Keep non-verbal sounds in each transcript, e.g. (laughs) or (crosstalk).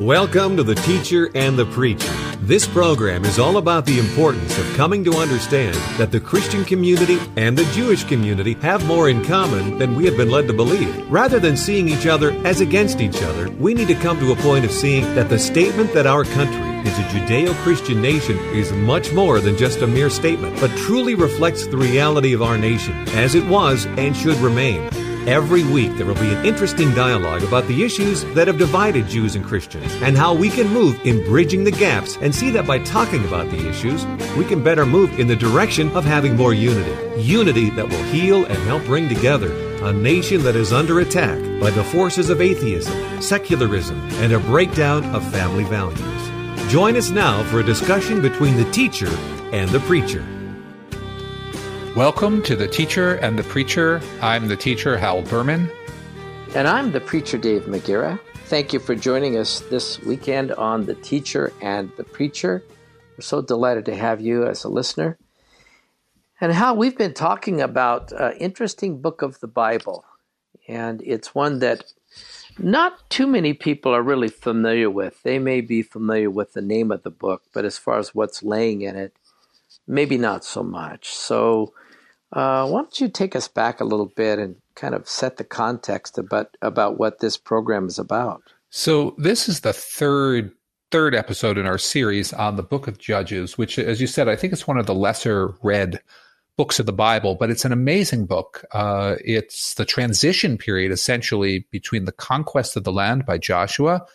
Welcome to The Teacher and the Preacher. This program is all about the importance of coming to understand that the Christian community and the Jewish community have more in common than we have been led to believe. Rather than seeing each other as against each other, we need to come to a point of seeing that the statement that our country is a Judeo Christian nation is much more than just a mere statement, but truly reflects the reality of our nation as it was and should remain. Every week, there will be an interesting dialogue about the issues that have divided Jews and Christians and how we can move in bridging the gaps and see that by talking about the issues, we can better move in the direction of having more unity. Unity that will heal and help bring together a nation that is under attack by the forces of atheism, secularism, and a breakdown of family values. Join us now for a discussion between the teacher and the preacher. Welcome to The Teacher and the Preacher. I'm the teacher, Hal Berman. And I'm the preacher, Dave McGarrah. Thank you for joining us this weekend on The Teacher and the Preacher. We're so delighted to have you as a listener. And Hal, we've been talking about an interesting book of the Bible, and it's one that not too many people are really familiar with. They may be familiar with the name of the book, but as far as what's laying in it, maybe not so much. So, uh, why don't you take us back a little bit and kind of set the context about about what this program is about? So this is the third third episode in our series on the Book of Judges, which, as you said, I think it's one of the lesser read books of the Bible, but it's an amazing book. Uh, it's the transition period essentially between the conquest of the land by Joshua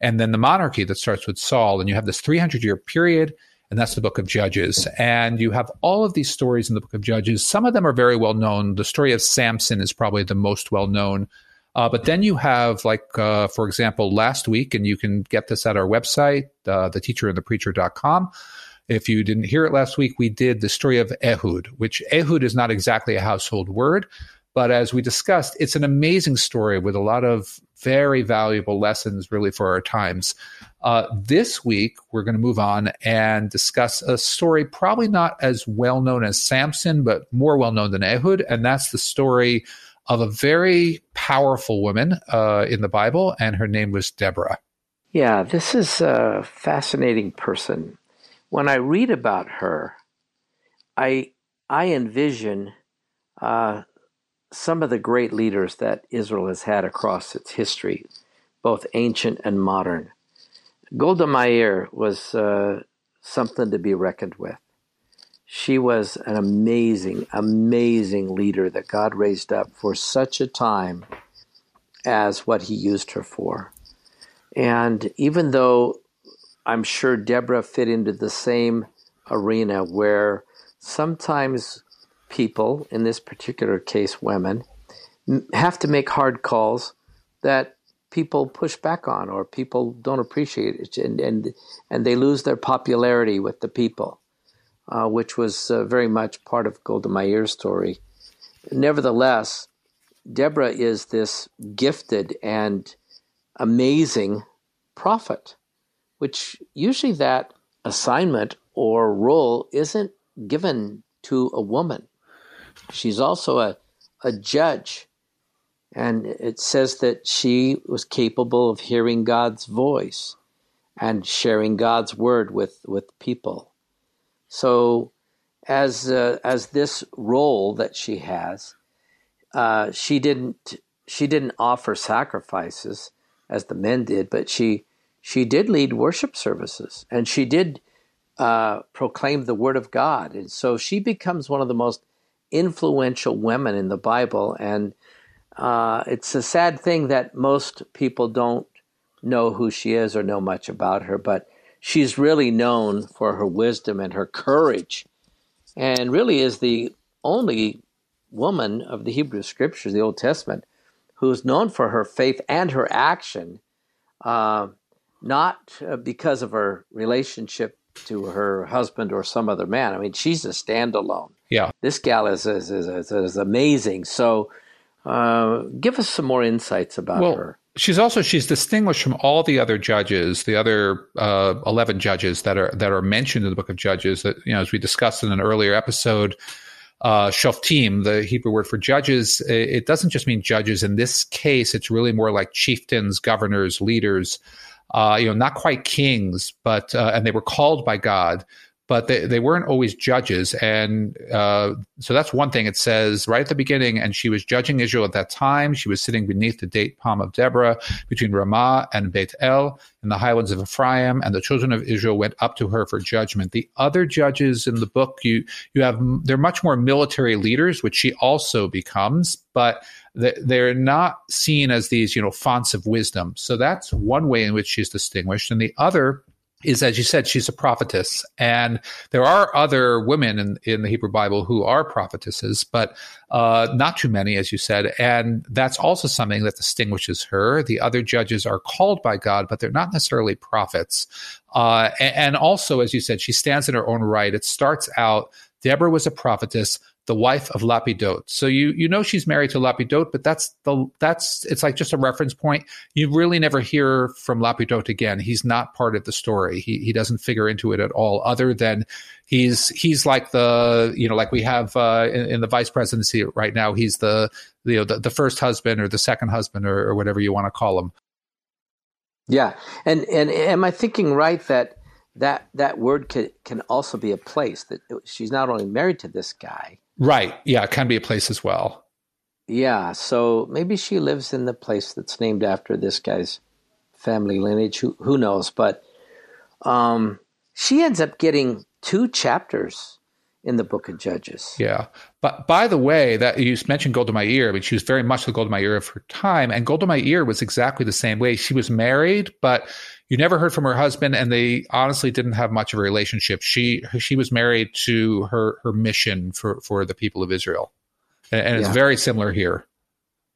and then the monarchy that starts with Saul, and you have this 300 year period and that's the book of Judges. And you have all of these stories in the book of Judges. Some of them are very well known. The story of Samson is probably the most well known. Uh, but then you have, like, uh, for example, last week, and you can get this at our website, uh, theteacherandthepreacher.com. If you didn't hear it last week, we did the story of Ehud, which Ehud is not exactly a household word, but as we discussed, it's an amazing story with a lot of very valuable lessons, really, for our times. Uh, this week, we're going to move on and discuss a story probably not as well known as Samson, but more well known than Ehud. And that's the story of a very powerful woman uh, in the Bible, and her name was Deborah. Yeah, this is a fascinating person. When I read about her, I I envision uh, some of the great leaders that Israel has had across its history, both ancient and modern. Golda Meir was uh, something to be reckoned with. She was an amazing, amazing leader that God raised up for such a time as what He used her for. And even though I'm sure Deborah fit into the same arena where sometimes people, in this particular case, women, have to make hard calls that people push back on or people don't appreciate it and and, and they lose their popularity with the people uh, which was uh, very much part of Golda Meir's story. Nevertheless Deborah is this gifted and amazing prophet which usually that assignment or role isn't given to a woman. She's also a, a judge and it says that she was capable of hearing God's voice and sharing God's word with, with people. So, as, uh, as this role that she has, uh, she didn't she didn't offer sacrifices as the men did, but she she did lead worship services and she did uh, proclaim the word of God, and so she becomes one of the most influential women in the Bible. And uh, it's a sad thing that most people don't know who she is or know much about her, but she's really known for her wisdom and her courage, and really is the only woman of the Hebrew Scriptures, the Old Testament, who's known for her faith and her action, uh, not uh, because of her relationship to her husband or some other man. I mean, she's a standalone. Yeah, this gal is is, is, is amazing. So uh, give us some more insights about well, her. She's also she's distinguished from all the other judges, the other uh, eleven judges that are that are mentioned in the Book of Judges. That you know, as we discussed in an earlier episode, uh, shoftim, the Hebrew word for judges, it doesn't just mean judges. In this case, it's really more like chieftains, governors, leaders. Uh, you know, not quite kings, but uh, and they were called by God, but they, they weren't always judges. And uh, so that's one thing it says right at the beginning. And she was judging Israel at that time. She was sitting beneath the date palm of Deborah between Ramah and Beit El in the highlands of Ephraim. And the children of Israel went up to her for judgment. The other judges in the book, you, you have, they're much more military leaders, which she also becomes, but they're not seen as these, you know, fonts of wisdom. So that's one way in which she's distinguished. And the other is as you said she's a prophetess. And there are other women in, in the hebrew bible who are prophetesses but uh, not too many as you said. And that's also something that distinguishes her. The other judges are called by god but they're not necessarily prophets. Uh, and, and also as you said she stands in her own right. It starts out deborah was a prophetess the wife of Lapidot. So you you know she's married to Lapidot, but that's the that's it's like just a reference point. You really never hear from Lapidot again. He's not part of the story. He he doesn't figure into it at all, other than he's he's like the you know like we have uh, in, in, the vice presidency right now. He's the you know the, the first husband or the second husband or, or whatever you want to call him. Yeah, and and am I thinking right that that that word can can also be a place that she's not only married to this guy Right. Yeah, it can be a place as well. Yeah, so maybe she lives in the place that's named after this guy's family lineage. Who who knows? But um, she ends up getting two chapters in the Book of Judges. Yeah, but by the way, that you mentioned Golda Meir. I mean, she was very much the Golda Meir of her time, and Golda Meir was exactly the same way. She was married, but you never heard from her husband, and they honestly didn't have much of a relationship. She she was married to her her mission for for the people of Israel, and, and it's very similar here.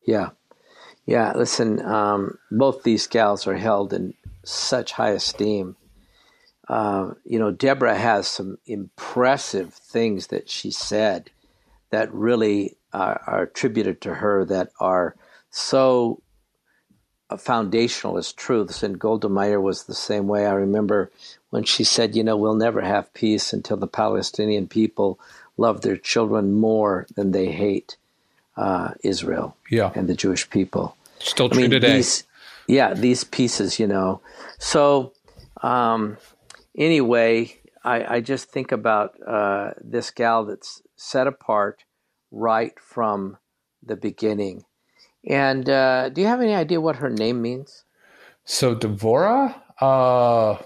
Yeah, yeah. Listen, um, both these gals are held in such high esteem. Uh, you know, Deborah has some impressive things that she said that really are, are attributed to her that are so foundational as truths. And Golda Meir was the same way. I remember when she said, you know, we'll never have peace until the Palestinian people love their children more than they hate uh, Israel yeah. and the Jewish people. Still true I mean, today. These, yeah, these pieces, you know. So, um, anyway, I, I, just think about uh, this gal that's set apart right from the beginning. And uh, do you have any idea what her name means? So Devorah, uh,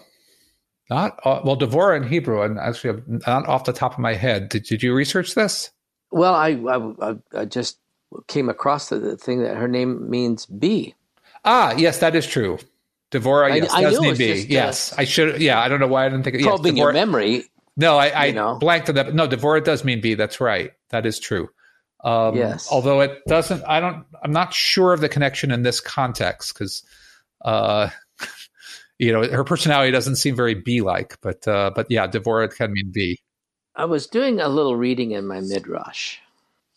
not uh, well, Devorah in Hebrew, and actually not off the top of my head. Did, did you research this? Well, I, I, I just came across the, the, thing that her name means bee. Ah, yes, that is true. Devorah, yes, I, does mean bee. Just, uh, yes, I should. Yeah, I don't know why I didn't think. Probing yes, your memory. No, I, I know. blanked on that. No, Devorah does mean bee. That's right. That is true. Um, yes. Although it doesn't, I don't, I'm not sure of the connection in this context because, uh, (laughs) you know, her personality doesn't seem very bee-like. But, uh, but yeah, Devorah can mean bee. I was doing a little reading in my midrash,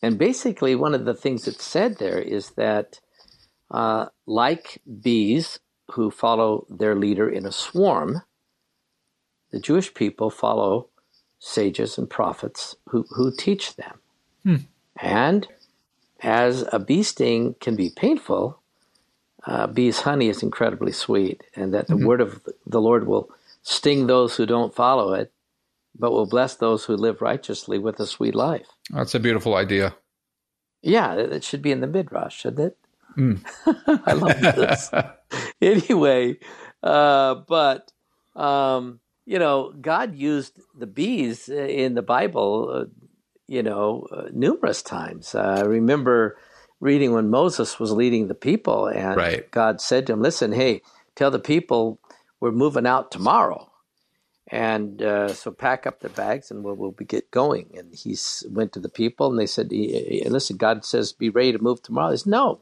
and basically one of the things that's said there is that, uh, like bees who follow their leader in a swarm, the Jewish people follow sages and prophets who, who teach them. Hmm. And as a bee sting can be painful, uh, bee's honey is incredibly sweet, and that the mm-hmm. word of the Lord will sting those who don't follow it, but will bless those who live righteously with a sweet life. That's a beautiful idea. Yeah, it should be in the midrash, shouldn't it? Mm. (laughs) I love this. (laughs) (laughs) anyway, uh, but um, you know, God used the bees in the Bible uh, you know, uh, numerous times. I remember reading when Moses was leading the people, and right. God said to him, "Listen, hey, tell the people we're moving out tomorrow." And uh, so pack up the bags and we'll, we'll get going. And he went to the people and they said, listen, God says, be ready to move tomorrow. He said, no,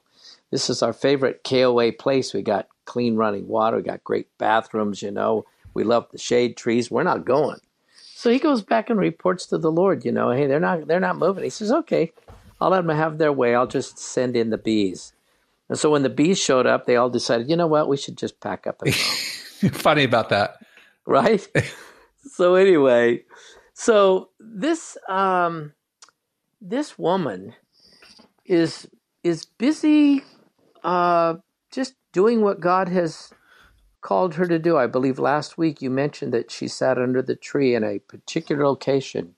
this is our favorite KOA place. We got clean running water. We got great bathrooms, you know. We love the shade trees. We're not going. So he goes back and reports to the Lord, you know, hey, they're not they're not moving. He says, okay, I'll let them have their way. I'll just send in the bees. And so when the bees showed up, they all decided, you know what, we should just pack up and go. (laughs) Funny about that, right? (laughs) so anyway, so this um, this woman is is busy uh, just doing what God has called her to do. I believe last week you mentioned that she sat under the tree in a particular location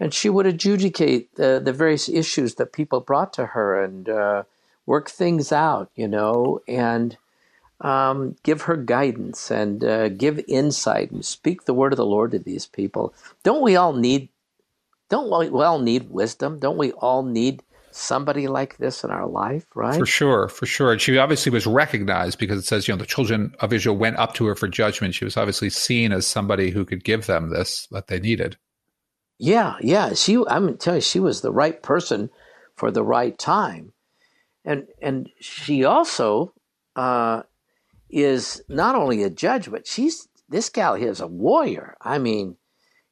and she would adjudicate the, the various issues that people brought to her and uh, work things out, you know, and um, give her guidance and uh, give insight and speak the word of the Lord to these people. Don't we all need? Don't we all need wisdom? Don't we all need somebody like this in our life, right? For sure, for sure. And she obviously was recognized because it says, you know, the children of Israel went up to her for judgment. She was obviously seen as somebody who could give them this that they needed. Yeah, yeah. She, I'm telling you, she was the right person for the right time, and and she also uh, is not only a judge, but she's this gal here is a warrior. I mean,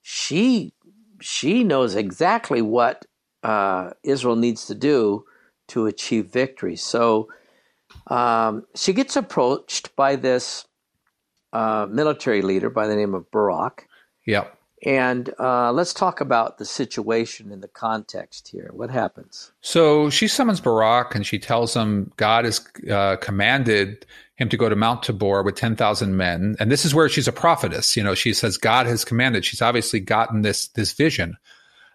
she she knows exactly what uh, Israel needs to do to achieve victory. So um, she gets approached by this uh, military leader by the name of Barak. Yep. And uh, let's talk about the situation in the context here. What happens? So she summons Barak and she tells him God has uh, commanded him to go to Mount Tabor with 10,000 men. And this is where she's a prophetess. You know, she says God has commanded. She's obviously gotten this, this vision.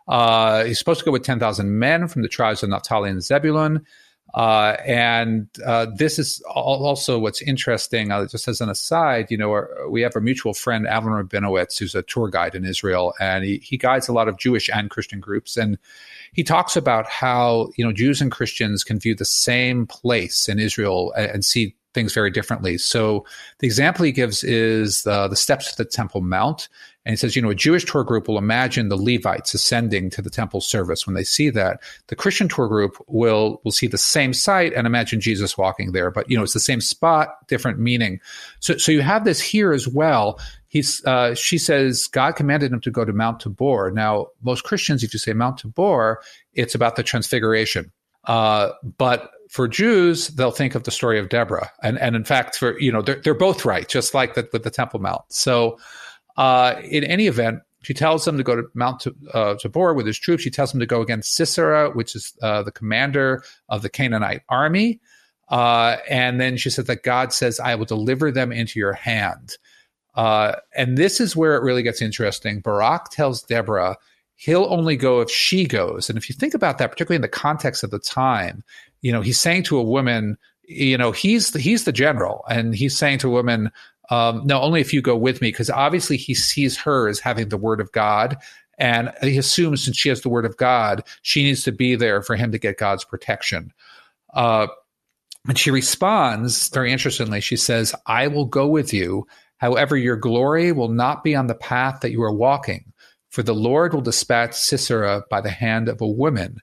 Uh, he's supposed to go with 10,000 men from the tribes of Naphtali and Zebulun. Uh, and uh, this is also what's interesting. Uh, just as an aside, you know, our, we have a mutual friend, Alan Rabinowitz, who's a tour guide in Israel, and he, he guides a lot of Jewish and Christian groups. And he talks about how you know Jews and Christians can view the same place in Israel and, and see things very differently. So the example he gives is the, the steps to the Temple Mount. And he says, you know, a Jewish tour group will imagine the Levites ascending to the temple service. When they see that, the Christian tour group will will see the same site and imagine Jesus walking there. But you know, it's the same spot, different meaning. So, so you have this here as well. He's, uh, she says, God commanded him to go to Mount Tabor. Now, most Christians, if you say Mount Tabor, it's about the Transfiguration. Uh, but for Jews, they'll think of the story of Deborah, and and in fact, for you know, they're they're both right, just like that with the Temple Mount. So, uh, in any event, she tells him to go to Mount uh, Tabor with his troops. She tells him to go against Sisera, which is uh, the commander of the Canaanite army. Uh, and then she says that God says, "I will deliver them into your hand." And this is where it really gets interesting. Barak tells Deborah he'll only go if she goes. And if you think about that, particularly in the context of the time, you know, he's saying to a woman, you know, he's the, he's the general, and he's saying to a woman, um, no, only if you go with me, because obviously he sees her as having the word of God. And he assumes since she has the word of God, she needs to be there for him to get God's protection. Uh, and she responds very interestingly. She says, I will go with you. However, your glory will not be on the path that you are walking, for the Lord will dispatch Sisera by the hand of a woman.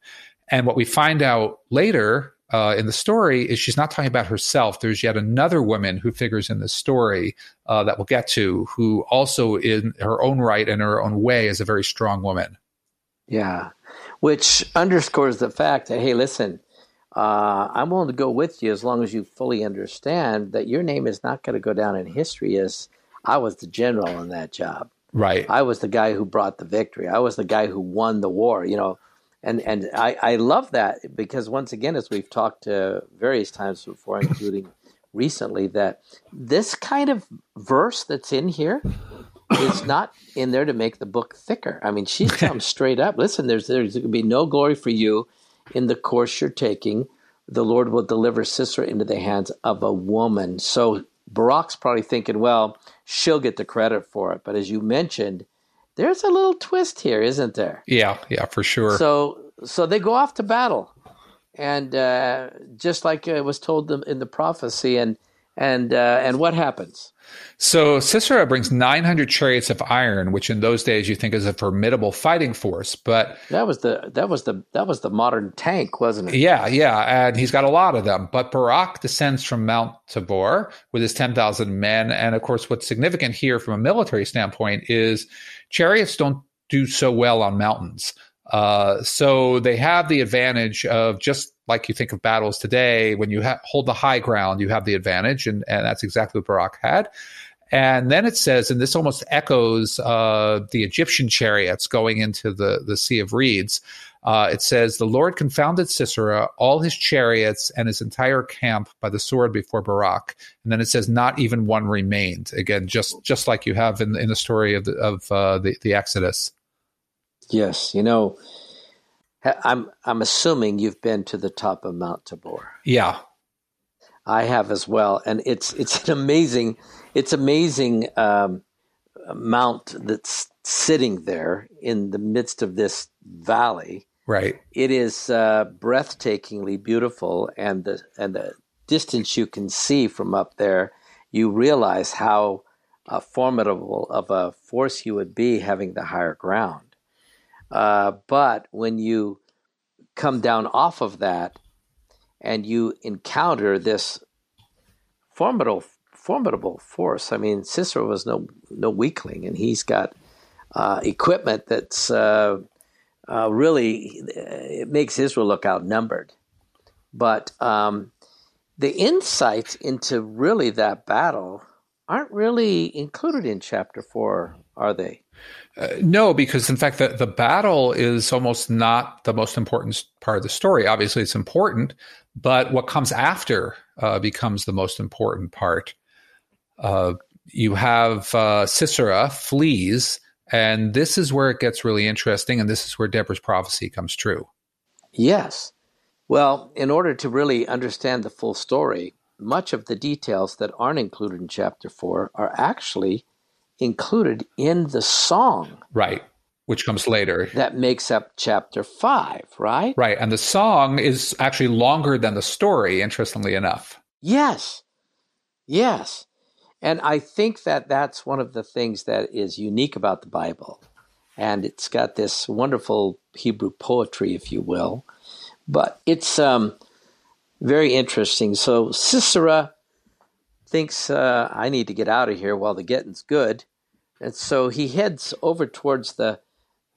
And what we find out later uh, in the story is she's not talking about herself. There's yet another woman who figures in the story uh, that we'll get to, who also, in her own right and her own way, is a very strong woman. Yeah, which underscores the fact that hey, listen, uh, I'm willing to go with you as long as you fully understand that your name is not going to go down in history as I was the general in that job. Right. I was the guy who brought the victory. I was the guy who won the war. You know, and and I, I love that because once again, as we've talked uh, various times before, including recently, that this kind of verse that's in here is not in there to make the book thicker. I mean, she's come (laughs) straight up. Listen, there's there's going to be no glory for you in the course you're taking. The Lord will deliver Sisera into the hands of a woman. So Barak's probably thinking, well, she'll get the credit for it. But as you mentioned, there's a little twist here, isn't there? Yeah, yeah, for sure. So, so they go off to battle, and uh, just like it was told them in the prophecy, and and uh, and what happens? So Sisera brings 900 chariots of iron, which in those days you think is a formidable fighting force. But that was the that was the that was the modern tank, wasn't it? Yeah, yeah, and he's got a lot of them. But Barak descends from Mount Tabor with his 10,000 men, and of course, what's significant here from a military standpoint is chariots don't do so well on mountains. Uh, so they have the advantage of just like you think of battles today, when you ha- hold the high ground, you have the advantage, and, and that's exactly what Barak had. And then it says, and this almost echoes uh, the Egyptian chariots going into the, the Sea of Reeds. Uh, it says, The Lord confounded Sisera, all his chariots, and his entire camp by the sword before Barak. And then it says, Not even one remained. Again, just just like you have in, in the story of the, of uh, the, the Exodus. Yes, you know, I'm I'm assuming you've been to the top of Mount Tabor. Yeah, I have as well, and it's it's an amazing it's amazing um, mount that's sitting there in the midst of this valley. Right. It is uh, breathtakingly beautiful, and the and the distance you can see from up there, you realize how uh, formidable of a force you would be having the higher ground. Uh, but when you come down off of that, and you encounter this formidable formidable force. I mean, Sisera was no no weakling, and he's got uh, equipment that's uh, uh, really it makes Israel look outnumbered. But um, the insights into really that battle aren't really included in chapter four, are they? Uh, no, because in fact, the, the battle is almost not the most important part of the story. Obviously, it's important, but what comes after uh, becomes the most important part. Uh, you have uh, Sisera flees, and this is where it gets really interesting, and this is where Deborah's prophecy comes true. Yes. Well, in order to really understand the full story, much of the details that aren't included in chapter four are actually included in the song. Right which comes later. That makes up chapter five, right? Right. And the song is actually longer than the story, interestingly enough. Yes. Yes. And I think that that's one of the things that is unique about the Bible. And it's got this wonderful Hebrew poetry, if you will. But it's um, very interesting. So Sisera thinks, uh, I need to get out of here while the getting's good. And so he heads over towards the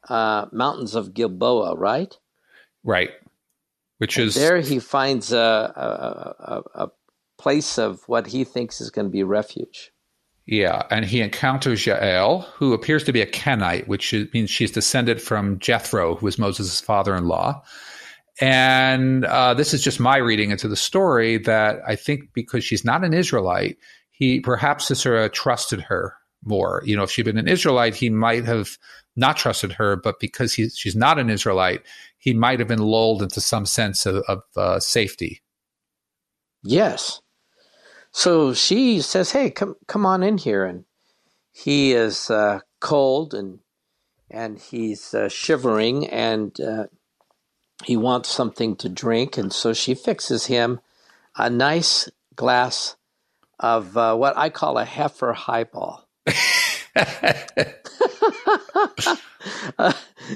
uh, mountains of Gilboa, right? Right. Which and is there he finds a, a, a, a place of what he thinks is going to be refuge. Yeah, and he encounters Jael, who appears to be a Kenite, which means she's descended from Jethro, who was Moses' father-in-law. And uh, this is just my reading into the story that I think because she's not an Israelite, he perhaps Sisera trusted her more. You know, if she'd been an Israelite, he might have not trusted her, but because he, she's not an Israelite, he might have been lulled into some sense of, of uh, safety. Yes. So she says, "Hey, come come on in here," and he is uh, cold and and he's uh, shivering and uh, he wants something to drink, and so she fixes him a nice glass of uh, what I call a heifer highball. (laughs)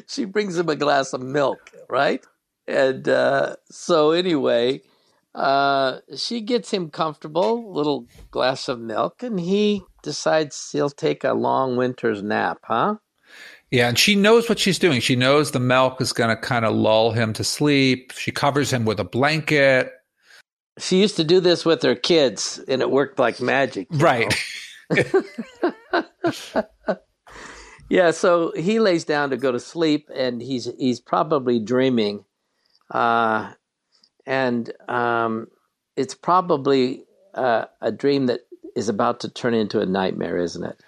she brings him a glass of milk, right? And uh, so, anyway, uh, she gets him comfortable, little glass of milk, and he decides he'll take a long winter's nap, huh? Yeah, and she knows what she's doing. She knows the milk is going to kind of lull him to sleep. She covers him with a blanket. She used to do this with her kids, and it worked like magic. Right. (laughs) yeah, so he lays down to go to sleep, and he's he's probably dreaming, uh, and um, it's probably uh, a dream that is about to turn into a nightmare, isn't it?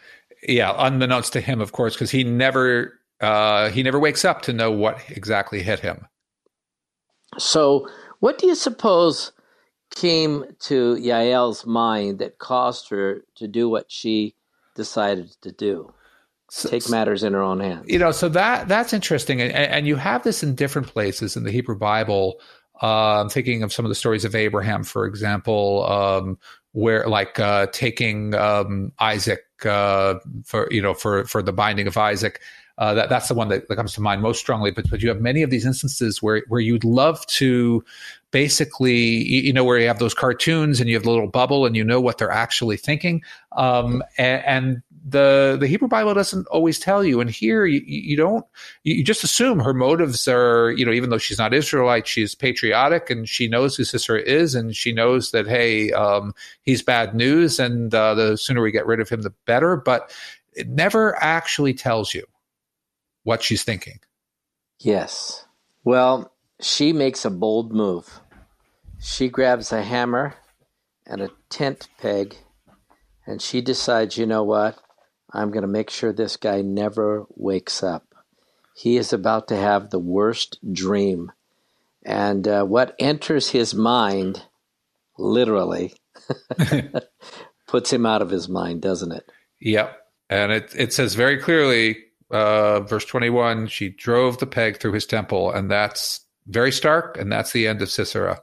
Yeah, unbeknownst to him, of course, because he never uh, he never wakes up to know what exactly hit him. So, what do you suppose came to Yael's mind that caused her to do what she decided to do? So, Take matters in her own hands. You know, so that that's interesting, and, and you have this in different places in the Hebrew Bible. Uh, I'm thinking of some of the stories of Abraham, for example, um, where like uh, taking um, Isaac uh, for you know for for the binding of Isaac. Uh, that that's the one that, that, comes to mind most strongly. But but you have many of these instances where where you'd love to basically you know where you have those cartoons and you have the little bubble and you know what they're actually thinking. Um, and, and the the Hebrew Bible doesn't always tell you. And here you, you don't you just assume her motives are you know even though she's not Israelite, she's patriotic and she knows who Sisera is, and she knows that hey um, he's bad news, and uh, the sooner we get rid of him, the better. But it never actually tells you what she's thinking. Yes, Well, she makes a bold move. She grabs a hammer and a tent peg, and she decides, you know what? I'm going to make sure this guy never wakes up. He is about to have the worst dream. And uh, what enters his mind, literally, (laughs) puts him out of his mind, doesn't it? Yep. And it, it says very clearly, uh, verse 21, she drove the peg through his temple, and that's very stark, and that's the end of Sisera.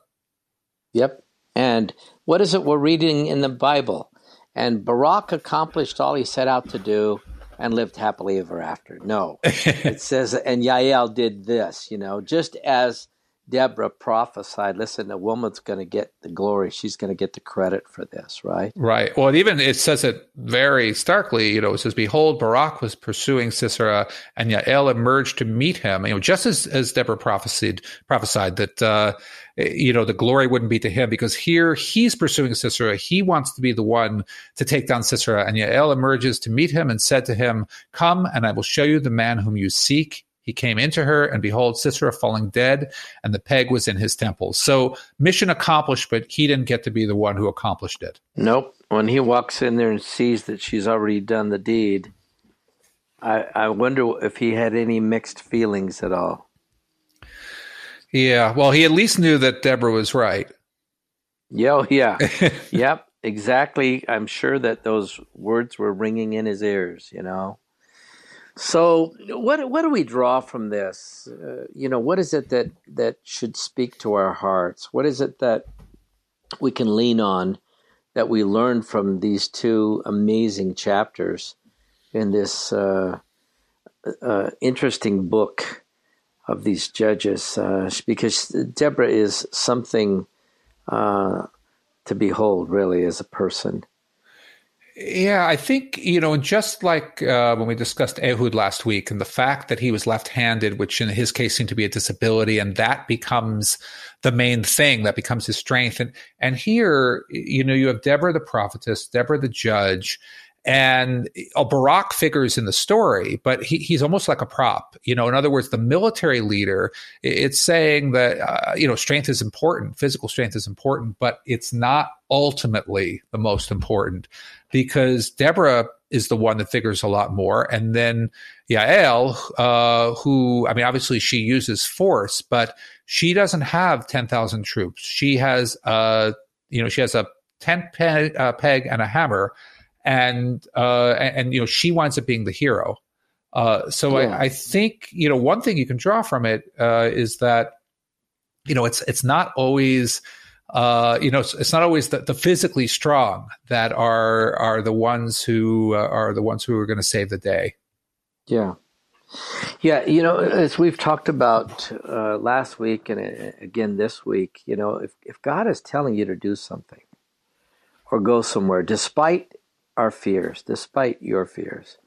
Yep. And what is it we're reading in the Bible? And Barak accomplished all he set out to do and lived happily ever after. No. (laughs) it says, and Yael did this, you know, just as Deborah prophesied, listen, the woman's going to get the glory. She's going to get the credit for this, right? Right. Well, it even it says it very starkly. You know, it says, "Behold, Barak was pursuing Sisera, and Yael emerged to meet him." You know, just as as Deborah prophesied prophesied that uh, you know the glory wouldn't be to him because here he's pursuing Sisera. He wants to be the one to take down Sisera, and Yael emerges to meet him and said to him, "Come, and I will show you the man whom you seek." He came into her, and behold, Sisera falling dead, and the peg was in his temple. So, mission accomplished, but he didn't get to be the one who accomplished it. Nope. When he walks in there and sees that she's already done the deed, I, I wonder if he had any mixed feelings at all. Yeah, well, he at least knew that Deborah was right. Yo, yeah. Oh, (laughs) yep, exactly. I'm sure that those words were ringing in his ears, you know. So, what what do we draw from this? Uh, you know, what is it that that should speak to our hearts? What is it that we can lean on that we learn from these two amazing chapters in this uh, uh, interesting book of these judges? Uh, because Deborah is something uh, to behold, really, as a person. Yeah, I think, you know, just like uh, when we discussed Ehud last week and the fact that he was left handed, which in his case seemed to be a disability, and that becomes the main thing, that becomes his strength. And, and here, you know, you have Deborah the prophetess, Deborah the judge, and a Barak figures in the story, but he, he's almost like a prop. You know, in other words, the military leader, it's saying that, uh, you know, strength is important, physical strength is important, but it's not ultimately the most important because Deborah is the one that figures a lot more. And then Yael, uh, who, I mean, obviously she uses force, but she doesn't have 10,000 troops. She has, uh, you know, she has a tent peg, uh, peg and a hammer and uh, and, and, you know she winds up being the hero. Uh, so yeah. I, I, think you know one thing you can draw from it uh, is that you know it's it's not always uh, you know it's, it's, not always the, the, physically strong that are are the ones who uh, are the ones who are going to save the day. Yeah. Yeah, you know, as we've talked about uh, last week and again this week, you know, if, if God is telling you to do something or go somewhere, despite our fears, despite your fears.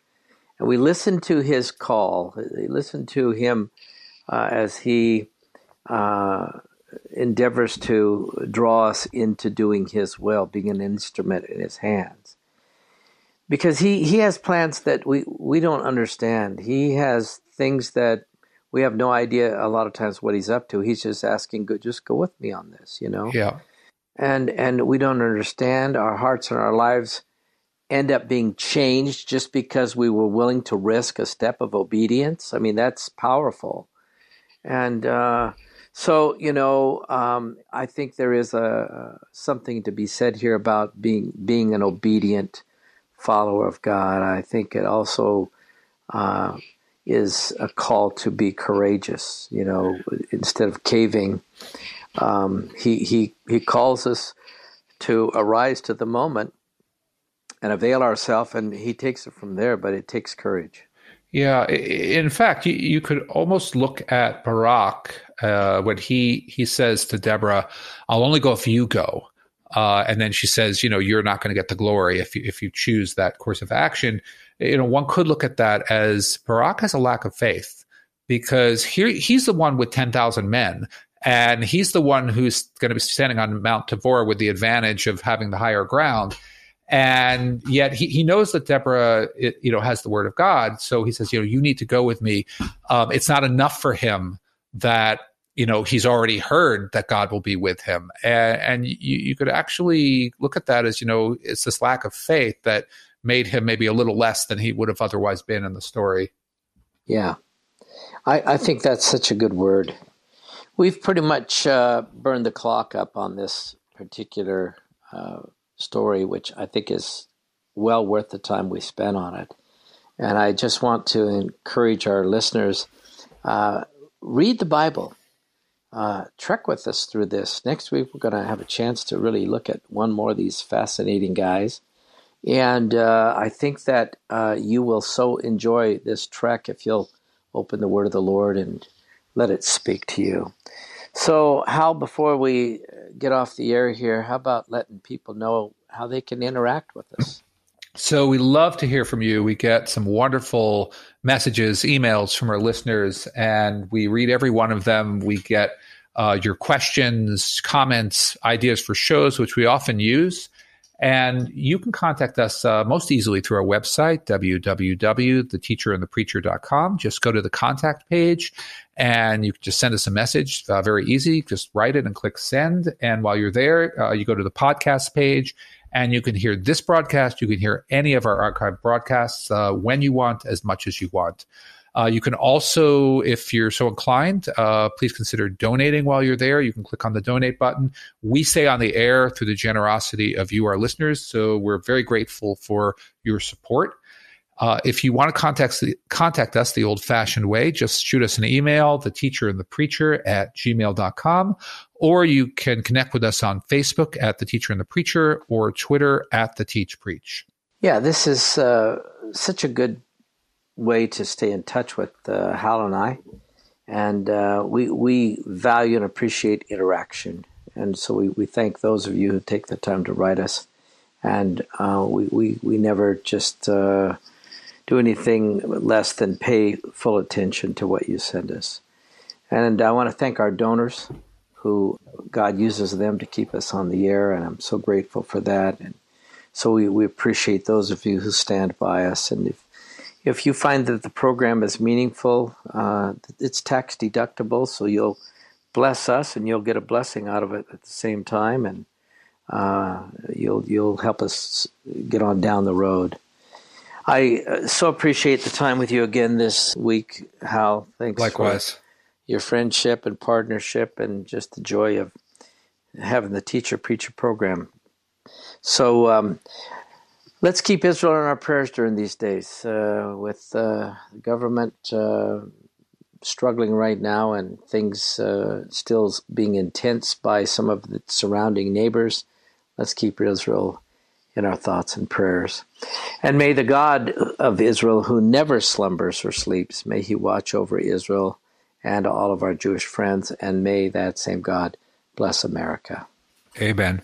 And we listen to his call, we listen to him uh, as he uh, endeavors to draw us into doing his will, being an instrument in his hands. Because he, he has plans that we, we don't understand. He has things that we have no idea a lot of times what he's up to. He's just asking, go, just go with me on this, you know? Yeah. And, and we don't understand. Our hearts and our lives end up being changed just because we were willing to risk a step of obedience. I mean, that's powerful. And uh, so, you know, um, I think there is a something to be said here about being being an obedient follower of God. I think it also uh, is a call to be courageous. You know, instead of caving, um, he he he calls us to arise to the moment and avail ourselves, and he takes it from there. But it takes courage. Yeah, in fact, you, could almost look at Barak uh, when he he says to Deborah, "I'll only go if you go," uh, and then she says, "You know, you're not going to get the glory if you, if you choose that course of action." You know, one could look at that as Barak has a lack of faith because here he's the one with ten thousand men, and he's the one who's going to be standing on Mount Tabor with the advantage of having the higher ground and yet he, he knows that Deborah, it, you know, has the word of God. So he says, you know, you need to go with me. Um, it's not enough for him that you know he's already heard that God will be with him, and, and you, you could actually look at that as you know it's this lack of faith that made him maybe a little less than he would have otherwise been in the story. Yeah, I, I think that's such a good word. We've pretty much uh, burned the clock up on this particular uh, story, which I think is well worth the time we spent on it. And I just want to encourage our listeners uh, read the Bible. Uh, trek with us through this. Next week, we're going to have a chance to really look at one more of these fascinating guys. And uh, I think that uh, you will so enjoy this trek if you'll open the Word of the Lord and let it speak to you. So, Hal, before we get off the air here, how about letting people know how they can interact with us? So we love to hear from you. We get some wonderful messages, emails from our listeners, and we read every one of them. We get uh, your questions, comments, ideas for shows, which we often use. And you can contact us uh, most easily through our website, www.theteacherandthepreacher.com. Just go to the contact page and you can just send us a message. Uh, very easy. Just write it and click send. And while you're there, uh, you go to the podcast page and you can hear this broadcast. You can hear any of our archive broadcasts uh, when you want, as much as you want. Uh, you can also, if you're so inclined, uh, please consider donating while you're there. You can click on the donate button. We stay on the air through the generosity of you, our listeners. So we're very grateful for your support. Uh, if you want to contact, contact us the old fashioned way, just shoot us an email, the teacher and the preacher at gmail.com, or you can connect with us on Facebook at the teacher and the preacher or Twitter at the teach preach. Yeah, this is uh, such a good way to stay in touch with uh, Hal and I, and uh, we we value and appreciate interaction, and so we, we thank those of you who take the time to write us, and uh, we, we we never just uh, do anything less than pay full attention to what you send us, and I want to thank our donors, who God uses them to keep us on the air, and I'm so grateful for that, and so we, we appreciate those of you who stand by us, and if if you find that the program is meaningful, uh, it's tax deductible, so you'll bless us and you'll get a blessing out of it at the same time, and uh, you'll you'll help us get on down the road. I uh, so appreciate the time with you again this week, Hal. Thanks. Likewise. your friendship and partnership, and just the joy of having the teacher preacher program. So. Um, Let's keep Israel in our prayers during these days uh, with uh, the government uh, struggling right now and things uh, still being intense by some of the surrounding neighbors. Let's keep Israel in our thoughts and prayers. And may the God of Israel, who never slumbers or sleeps, may he watch over Israel and all of our Jewish friends, and may that same God bless America. Amen.